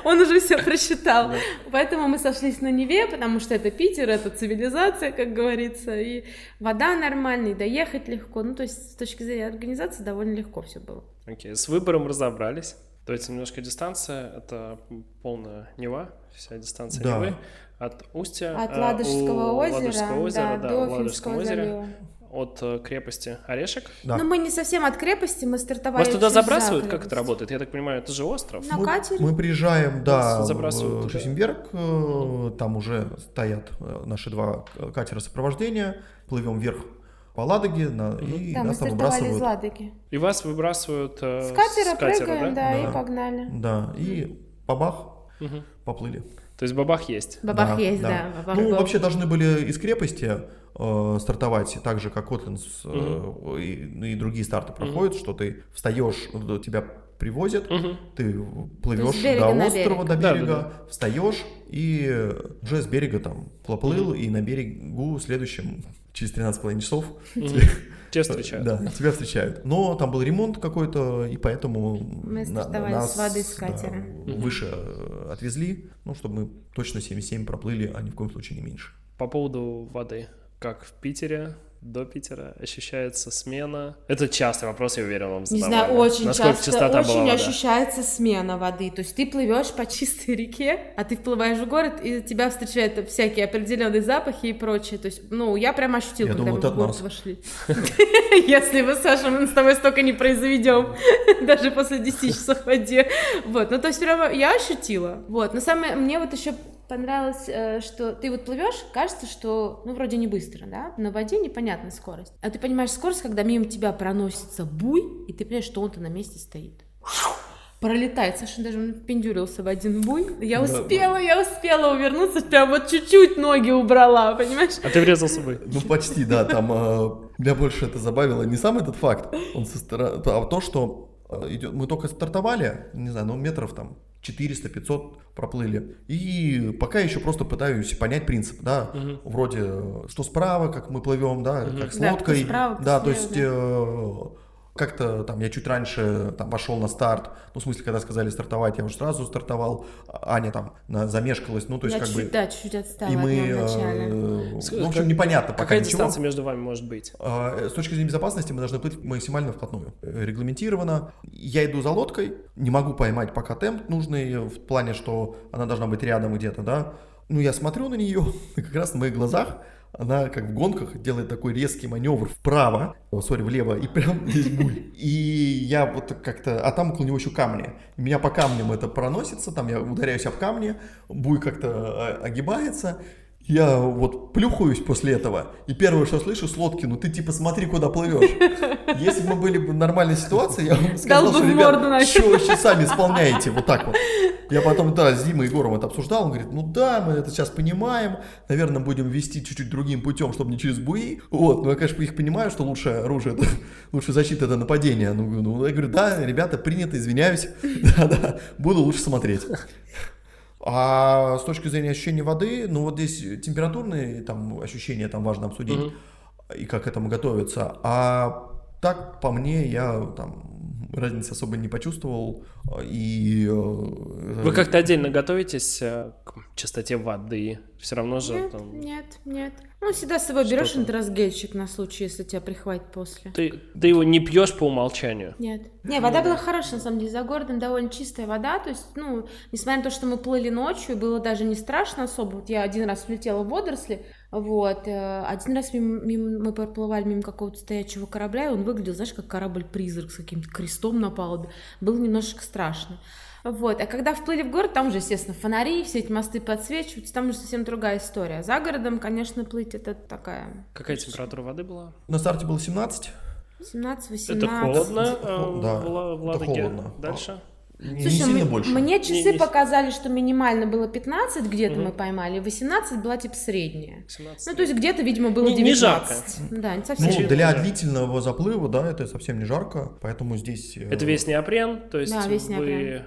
[laughs] он уже все просчитал. Поэтому мы сошлись на Неве, потому что это Питер, это цивилизация, как говорится, и вода нормальная, доехать легко. Ну, то есть с точки зрения организации довольно легко все было. Окей, с выбором разобрались. То есть немножко дистанция, это полная Нева, вся дистанция Невы. От устья, от Ладожского озера, Ладожского озера да, до Ладожского озера от э, крепости Орешек. Да. Но мы не совсем от крепости, мы стартовали. Вас туда забрасывают? Как это работает? Я так понимаю, это же остров. На мы, катере. Мы приезжаем, да, в Шюсенберг, угу. там уже стоят э, наши два катера сопровождения, плывем вверх по Ладоге, на, и да, нас там выбрасывают. из Ладоги. И вас выбрасывают э, с катера, с катера прыгаем, да? да, да, и погнали. Да, и бабах, угу. поплыли. То есть бабах есть? Бабах да, есть, да. да бабах ну, был. вообще должны были из крепости э, стартовать так же, как Котлинс угу. э, и, и другие старты проходят, угу. что ты встаешь, тебя привозят, угу. ты плывешь до острова, до берега, да, да, да. встаешь и уже с берега там поплыл, угу. и на берегу следующем через 13,5 часов. Тебя встречают. Да, тебя встречают. Но там был ремонт какой-то, и поэтому мы нас, с воды с катера. Да, выше отвезли, ну, чтобы мы точно 77 проплыли, а ни в коем случае не меньше. По поводу воды. Как в Питере, до Питера ощущается смена? Это частый вопрос, я уверен, вам задавали. Не знаю, очень Насколько часто, очень была ощущается смена воды. То есть ты плывешь по чистой реке, а ты вплываешь в город, и тебя встречают всякие определенные запахи и прочее. То есть, ну, я прям ощутила, я когда думаю, мы в город нас. вошли. [laughs] Если вы, Саша, мы с тобой столько не произведем, [laughs] даже после 10 часов в воде. Вот, ну, то есть прямо я ощутила. Вот, но самое, мне вот еще понравилось, э, что ты вот плывешь, кажется, что, ну, вроде не быстро, да, на воде непонятная скорость. А ты понимаешь скорость, когда мимо тебя проносится буй, и ты понимаешь, что он-то на месте стоит. Пролетает, Саша даже пиндюрился в один буй. Я успела, да, я успела увернуться, прям вот чуть-чуть ноги убрала, понимаешь? А ты врезался бы? Ну, почти, да, там э, меня больше это забавило не сам этот факт, он со стороны, а то, что э, идет, мы только стартовали, не знаю, ну метров там 400-500 проплыли. И пока еще просто пытаюсь понять принцип, да, угу. вроде что справа, как мы плывем, да, угу. как с лодкой. Да, справа, да то есть э, как-то там я чуть раньше там пошел на старт, ну, в смысле, когда сказали стартовать, я уже сразу стартовал, А- Аня там на- замешкалась, ну, то есть Я как чуть, бы... да, чуть отстала И мы, э, ну, в общем, непонятно пока Какая ничего. дистанция между вами может быть? А, С точки зрения безопасности мы должны плыть максимально вплотную. Э, Регламентировано. Я иду за лодкой, не могу поймать пока темп нужный, в плане, что она должна быть рядом где-то, да. Ну, я смотрю на нее, [laughs] как раз на моих глазах она, как в гонках, делает такой резкий маневр вправо, о, сори, влево, и прям [laughs] здесь буль. [laughs] И я вот как-то, а там около него еще камни. Меня по камням это проносится, там я ударяюсь об камни, буй как-то а, огибается, я вот плюхаюсь после этого, и первое, что слышу с лодки, ну ты типа смотри, куда плывешь. Если бы были бы нормальные ситуации, я вам сказал, бы что, в ребят, морду нафиг». что вообще сами исполняете, вот так вот. Я потом, да, с Димой Егором это обсуждал, он говорит, ну да, мы это сейчас понимаем, наверное, будем вести чуть-чуть другим путем, чтобы не через буи. Вот, но я, конечно, их понимаю, что лучшее оружие, это, лучшая защита это нападение. Ну, ну, я говорю, да, ребята, принято, извиняюсь, [laughs] да-да, буду лучше смотреть. А с точки зрения ощущения воды, ну вот здесь температурные там ощущения там важно обсудить Мгм. и как к этому готовиться. А так по мне я там разницы особо не почувствовал и э, Вы как-то отдельно готовитесь э, к чистоте воды? Все равно же Нет, там... нет, нет. Ну, всегда с собой берешь Что-то. интрасгельчик на случай, если тебя прихватит после. Ты, ты его не пьешь по умолчанию? Нет. Не, вода была хорошая, на самом деле. За городом довольно чистая вода. То есть, ну, несмотря на то, что мы плыли ночью, было даже не страшно особо. Вот я один раз влетела в водоросли, вот. э, Один раз мимо- мимо- мы проплывали мимо какого-то стоячего корабля, и он выглядел, знаешь, как корабль-призрак с каким-то крестом на палубе. Было немножечко страшно. Вот, а когда вплыли в город, там уже, естественно, фонари, все эти мосты подсвечиваются, там уже совсем другая история. За городом, конечно, плыть это такая Какая температура воды была? на старте было 17. 17-18. Это холодно Хо- э, да, в Ла- в это Ладоге? холодно. Дальше? Не, не Слушай, сильно м- больше. мне часы Не- не- показали, что минимально было 15, где-то Мгм. мы поймали, 18 была типа средняя. 17. Ну, то есть где-то, видимо, было Не- не 19. Да, не совсем. Ну, для длительного заплыва, да, это совсем не жарко, поэтому здесь... э, Это весь неопрен, то есть Да, весь вы неопрен.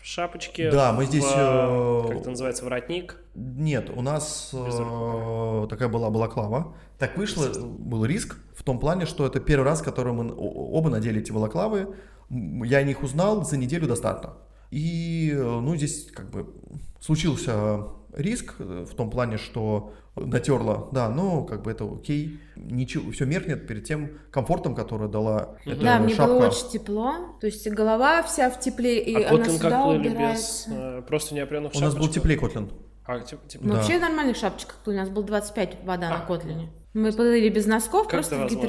В шапочке, Да, мы здесь, в, э, как это называется, воротник. Нет, у нас э, такая была балаклава. Так вышло, был риск в том плане, что это первый раз, который мы оба надели эти балаклавы. Я о них узнал за неделю до старта. И, э, ну, здесь как бы случился риск э, в том плане, что натерло, да, но как бы это окей, ничего, все меркнет перед тем комфортом, который дала эта Да, мне шапка. было очень тепло. То есть голова вся в тепле, и а она Котлин сюда как плыли без убирается. э, просто неопренных У нас был шапочек? теплее Котлин. А, теп- теп- Мы да. вообще нормальных шапочках плыли, у нас было 25 вода на А. Котлине. Мы плыли без носков, Как просто в возможно?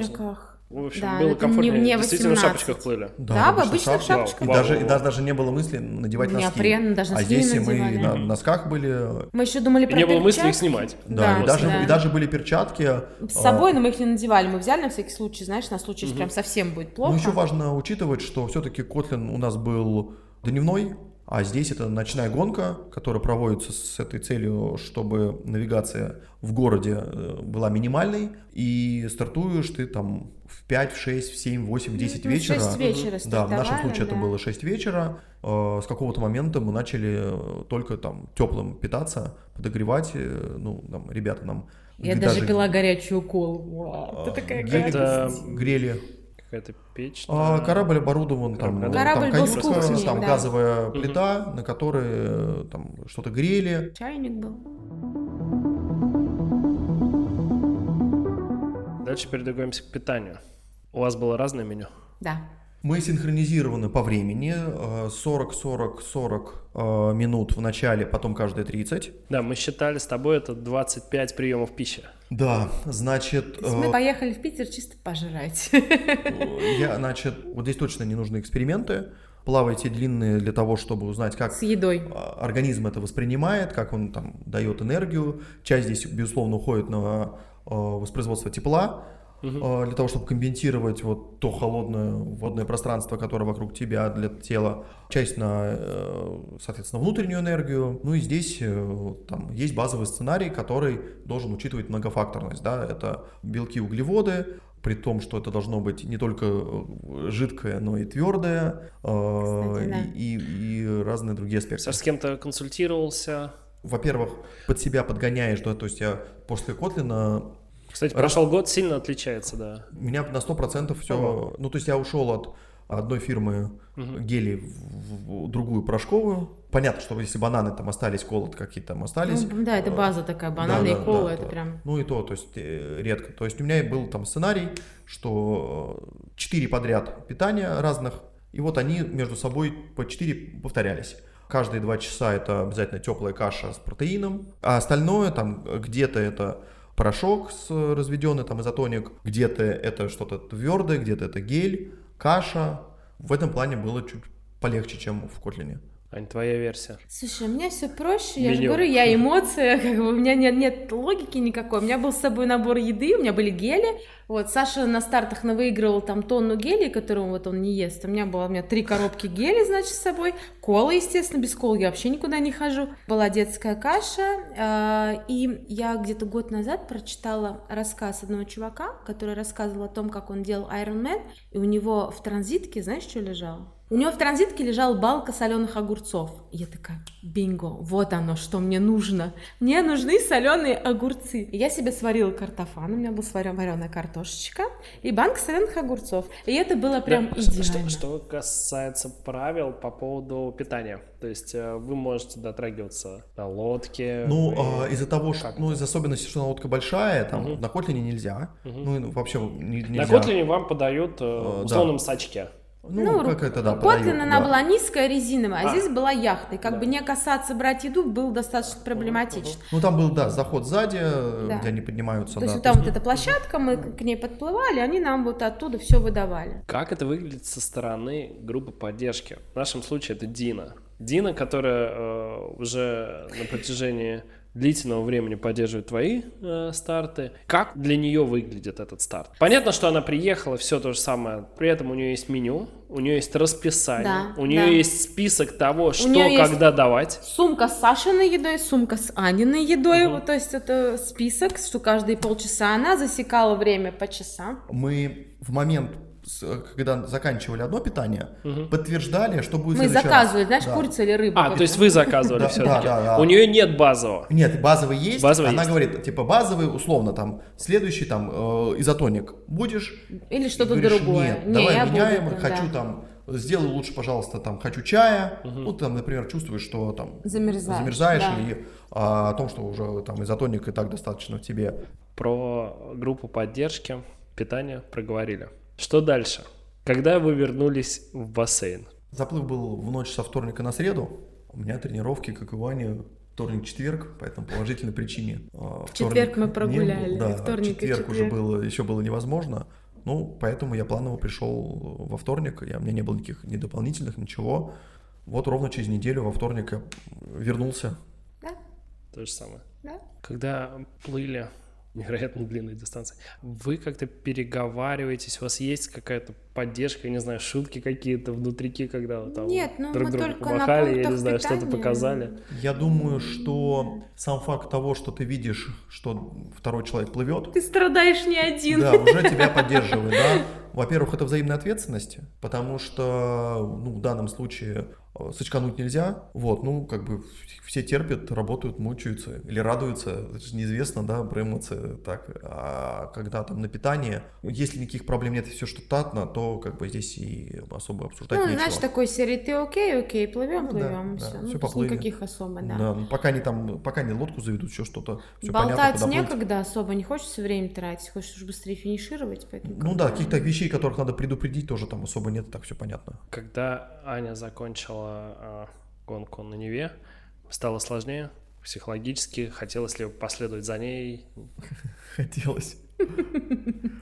В общем, Да, было комфортнее. не- не Действительно в 18. шапочках плыли. Да, в обычных шапочках. И Вау. даже, и даже, даже не было мысли надевать носки. Неопрен, даже а носки не здесь мы на носках были. Мы еще думали И про не было мысли их перчатки. снимать. Да, Да, и, даже, да. и даже были перчатки. С а, собой, но мы их не надевали. Мы взяли на всякий случай, знаешь, на случай, если прям совсем будет плохо. Ну, еще важно учитывать, что все-таки Котлин у нас был дневной, а здесь это ночная гонка, которая проводится с этой целью, чтобы навигация в городе э, была минимальной, и стартуешь ты там 5, в 6, в 7, 8, 10 Ну, вечера. 6 вечера Да, в нашем случае это да. было 6 вечера. Э, С какого-то момента мы начали э, только там теплым питаться, подогревать. э, Ну, там, ребята нам Я даже пила горячую колу. Вау, это такая грели, гадость. грели. Какая-то печь. А, да. корабль оборудован там, Корабль, э, да. Корабль там был кухней, там да. газовая Мгм. плита, на которой там что-то грели. Чайник был. Дальше передвигаемся к питанию. У вас было разное меню? Да. Мы синхронизированы по времени, э, 40-40-40 э, минут в начале, потом каждые 30. Да, мы считали с тобой это 25 приемов пищи. Да, значит, есть мы э, поехали в Питер чисто пожрать. я, значит, вот здесь точно не нужны эксперименты. Плавайте длинные для того, чтобы узнать, как С едой. а, организм это воспринимает, как он там дает энергию. Часть здесь, безусловно, уходит на э, воспроизводство тепла, э, для того, чтобы компенсировать вот то холодное водное пространство, которое вокруг тебя для тела. Часть на, э, соответственно, внутреннюю энергию. Ну и здесь э, там есть базовый сценарий, который должен учитывать многофакторность. Да? Это белки, углеводы, при том, что это должно быть не только жидкое, но и твердое, э, Кстати, да. и, и- и разные другие аспекты. Саш, с кем-то консультировался? Во-первых, под себя подгоняешь, да, то есть я после Котлина Кстати, прошел год, сильно отличается, да. У меня на 100% все... Ого. Ну, то есть я ушел от одной фирмы гелей в, в другую порошковую. Понятно, что если бананы там остались, колот какие-то там остались. Ну, да, это э, база такая, бананы да, и да, кола, да, это да. прям... Ну и то, то есть э, редко. То есть у меня был там сценарий, что 4 подряд питания разных, и вот они между собой по 4 повторялись. Каждые два часа это обязательно теплая каша с протеином, а остальное там где-то это порошок с разведенный там изотоник, где-то это что-то твердое, где-то это гель, каша. В этом плане было чуть полегче, чем в Котлине. Ань, твоя версия. Слушай, у меня все проще, я же Меню. говорю, я эмоция, [laughs] как бы у меня нет, нет логики никакой. У меня был с собой набор еды, у меня были гели. Вот, Саша на стартах навыигрывал там тонну гелей, которую вот он не ест. У меня было у меня три коробки гелей, значит, с собой. Кола, естественно, без колы я вообще никуда не хожу. Была детская каша. э, и я где-то год назад прочитала рассказ одного чувака, который рассказывал о том, как он делал Iron Man, и у него в транзитке, знаешь, что лежало? У него в транзитке лежала балка соленых огурцов. Я такая, бинго, вот оно, что мне нужно. Мне нужны соленые огурцы. И я себе сварила картофан, у меня была вареная картошечка и банка соленых огурцов. И это было прям Да, что- идеально. Что, что касается правил по поводу питания, то есть э, вы можете дотрагиваться до лодки. Ну, вы- а, из-за того, что, ну, из особенности, что лодка большая, там Мгм. на Котлине нельзя. Ну, и вообще не- нельзя. на Котлине вам подают э, Э, в да. условном сачке. Ну, как это, да, Котлин она да. была низкая, резиновая, а, А. здесь была яхта. И как Да. бы не касаться, брать еду было достаточно проблематично. Ну, там был, да, заход сзади, э, Да. где они поднимаются. То да, есть вот то там вот эта площадка, мы к ней подплывали, они нам вот оттуда все выдавали. Как это выглядит со стороны группы поддержки? В нашем случае это Дина. Дина, которая э, уже на протяжении длительного времени поддерживает твои э, старты. Как для нее выглядит этот старт? Понятно, что она приехала, все то же самое. При этом у нее есть меню, у нее есть расписание, Да, у нее да. есть список того, что нее есть- когда давать. Сумка с Сашиной едой, сумка с Аниной едой, вот, то есть это список, что каждые полчаса она засекала время по часам. Мы в момент, когда заканчивали одно питание, подтверждали, что будет Мы заказывали, раз. знаешь, Да. курицу или рыбу. А, то есть вы заказывали все-таки. [laughs] да, да, да. У нее нет базового. Нет, базовый есть. Базовый Она есть. говорит, типа, базовый, условно, там, следующий, там, э, изотоник будешь? Или что-то другое. Нет, Не, давай меняем, хочу да. там, сделай лучше, пожалуйста, там, хочу чая. Ну, там, например, чувствуешь, что там Замерзаешь, замерзаешь да. и а, о том, что уже там изотоник и так достаточно в тебе. Про группу поддержки питания проговорили. Что дальше? Когда вы вернулись в бассейн? Заплыв был в ночь со вторника на среду. У меня тренировки, как и у Вани, вторник-четверг, по этому положительной причине. В четверг мы прогуляли, да, вторник и четверг уже четверг. было, еще было невозможно. Ну, поэтому я планово пришел во вторник, я, у меня не было никаких ни дополнительных, ничего. Вот ровно через неделю во вторник я вернулся. Да, То же самое. да. Когда плыли невероятно длинные дистанции, вы как-то переговариваетесь, у вас есть какая-то поддержка, я не знаю, шутки какие-то внутрики, когда вы там Нет, ну друг другу помахали, я не знаю, что-то показали. Я думаю, что сам факт того, что ты видишь, что второй человек плывет, Ты страдаешь не один. Да, уже тебя поддерживают, да. Во-первых, это взаимная ответственность, потому что, ну, в данном случае э, сочкануть нельзя, вот, ну, как бы все терпят, работают, мучаются или радуются, это же неизвестно, да, про эмоции, так, а когда там на питании, если никаких проблем нет и все штатно, то как бы здесь и особо обсуждать Ну, нечего. знаешь, такой серии, ты окей, окей, плывем, Ну, да, плывем, да, все. всё Ну, есть поплыли. никаких особо, да. Да, ну, пока не там, пока не лодку заведут, еще что-то, все понятно, Болтать плыть. некогда особо, не хочется время тратить, хочешь уж быстрее финишировать, поэтому... Ну да, каких-то вещей, которых надо предупредить, тоже там особо нет, так все понятно. Когда Аня закончила а, гонку на Неве, стало сложнее психологически, хотелось ли последовать за ней, [laughs] Хотелось.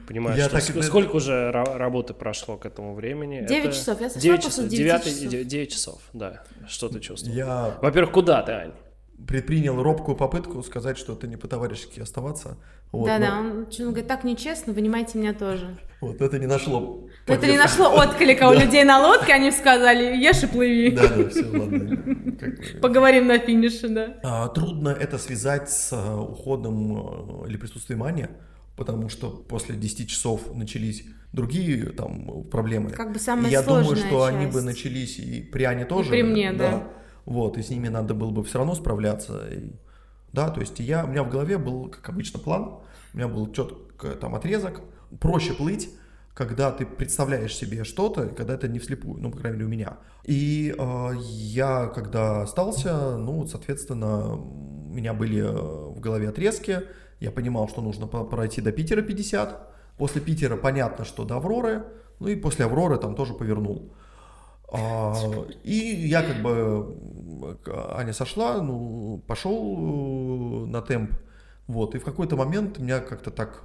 Понимаешь, Я что так сколько уже ра- работы прошло к этому времени? Девять Это часов. Я сошла девять после часов. девяти Девятый- часов. де- девять часов, да. Что ты чувствуешь? Я Во-первых, куда ты, Ань? предпринял робкую попытку сказать, что это не по-товарищески оставаться. Вот, Да-да, но он, чё, он говорит, так нечестно, вынимайте меня тоже. вот это не нашло. Это не нашло отклика у людей на лодке, они сказали, ешь и плыви. Да, да, все, ладно. Поговорим на финише, да. А, Трудно это связать с а, уходом а, или присутствием Ани, потому что после 10 часов начались другие там проблемы. Как бы самая И я думаю, что они бы часть. начались и при Ане тоже. при мне, да. Вот, и с ними надо было бы все равно справляться. И, Да, то есть я, у меня в голове был, как обычно, план, у меня был четко там отрезок, проще плыть, когда ты представляешь себе что-то, когда это не вслепую, ну, по крайней мере, у меня. И э, я, когда остался, ну, соответственно, у меня были э, в голове отрезки, я понимал, что нужно пройти до Питера 50, после Питера понятно, что до Авроры, ну и после Авроры там тоже повернул. А, и я как бы, Аня сошла, ну, пошел э, на темп, вот, и в какой-то момент меня как-то так,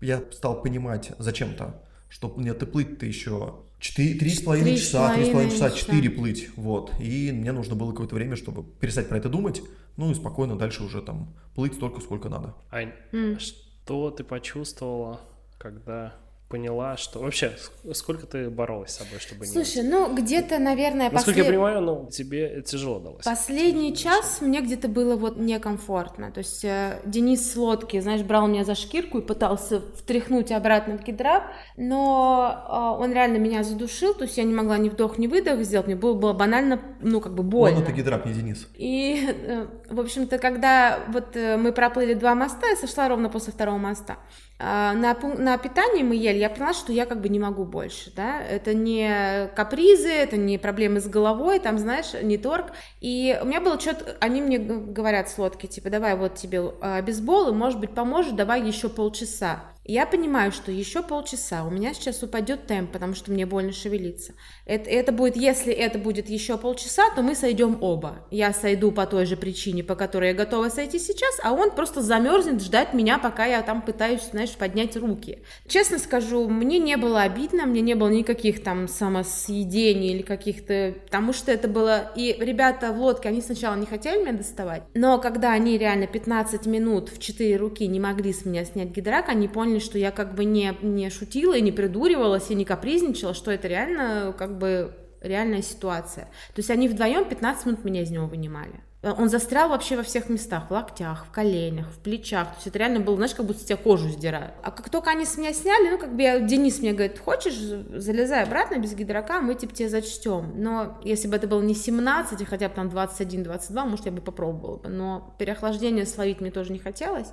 я стал понимать зачем-то, что мне ты плыть-то еще 3,5 часа, 3,5 часа, 4 плыть, вот, и мне нужно было какое-то время, чтобы перестать про это думать, ну и спокойно дальше уже там плыть столько, сколько надо. Ань, mm. что ты почувствовала, когда поняла, что вообще сколько ты боролась с собой, чтобы Слушай, не... Слушай, ну где-то, наверное, насколько послед... я понимаю, ну тебе тяжело далось. Последний час мне где-то было вот некомфортно, то есть э, Денис с лодки, знаешь, брал меня за шкирку и пытался втряхнуть обратно в гидрап, но э, он реально меня задушил, то есть я не могла ни вдох, ни выдох сделать, мне было, было банально, ну как бы больно. Он это гидрап, не Денис. И, э, в общем-то, когда вот э, мы проплыли два моста, я сошла ровно после второго моста. А, на, на питании мы ели, я поняла, что я как бы не могу больше, да, это не капризы, это не проблемы с головой, там, знаешь, не торг, и у меня было что-то, они мне говорят с лодки, типа, давай вот тебе а, бейсбол, и, может быть, поможет, давай еще полчаса, я понимаю, что еще полчаса у меня сейчас упадет темп, потому что мне больно шевелиться. Это, это будет, если это будет еще полчаса, то мы сойдем оба. Я сойду по той же причине, по которой я готова сойти сейчас, а он просто замерзнет ждать меня, пока я там пытаюсь, знаешь, поднять руки. Честно скажу, мне не было обидно, мне не было никаких там самосъедений или каких-то... Потому что это было... И ребята в лодке, они сначала не хотели меня доставать, но когда они реально 15 минут в 4 руки не могли с меня снять гидрак, они поняли, поняли, что я как бы не, не шутила и не придуривалась и не капризничала, что это реально как бы реальная ситуация. То есть они вдвоем 15 минут меня из него вынимали. Он застрял вообще во всех местах, в локтях, в коленях, в плечах. То есть это реально было, знаешь, как будто с тебя кожу сдирают. А как только они с меня сняли, ну, как бы я, Денис мне говорит, хочешь, залезай обратно без гидрока, мы типа тебе зачтем. Но если бы это было не 17, а хотя бы там 21-22, может, я бы попробовала бы. Но переохлаждение словить мне тоже не хотелось.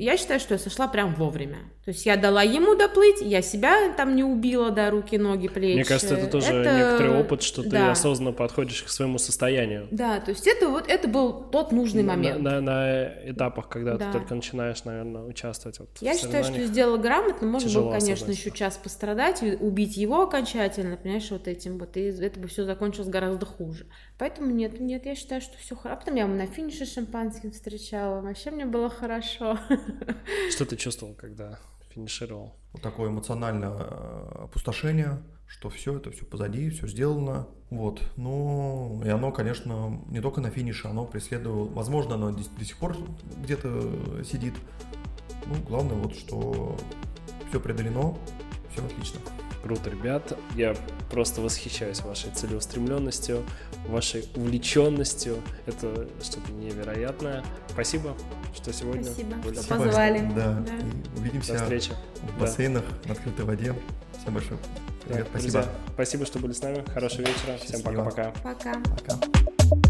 Я считаю, что я сошла прям вовремя. То есть я дала ему доплыть, я себя там не убила, да, руки, ноги, плечи. Мне кажется, это тоже это... некоторый опыт, что да. ты осознанно подходишь к своему состоянию. Да, то есть это вот это был тот нужный момент. На, на, на этапах, когда да. ты только начинаешь, наверное, участвовать. Вот я считаю, что сделала грамотно. Можно было, конечно, еще час пострадать, убить его окончательно, понимаешь, вот этим вот, и это бы все закончилось гораздо хуже. Поэтому нет, нет, я считаю, что все хорошо. А потом я на финише шампанским встречала, вообще мне было хорошо. [laughs] [laughs] Что ты чувствовал, когда финишировал? Вот такое эмоциональное э, опустошение, что все это все позади, все сделано. Вот. Ну, и оно, конечно, не только на финише, оно преследовало. Возможно, оно до, до сих пор где-то сидит. Ну, главное вот, что все преодолено, все отлично. Круто, ребят. Я просто восхищаюсь вашей целеустремленностью, вашей увлеченностью. Это что-то невероятное. Спасибо, что сегодня Спасибо, были. что позвали. Да. да. И увидимся До встречи. в бассейнах да. на открытой воде. Всем большое. Привет, да, спасибо. Друзья, спасибо, что были с нами. Хорошего вечера. Всем пока-пока. Пока. пока.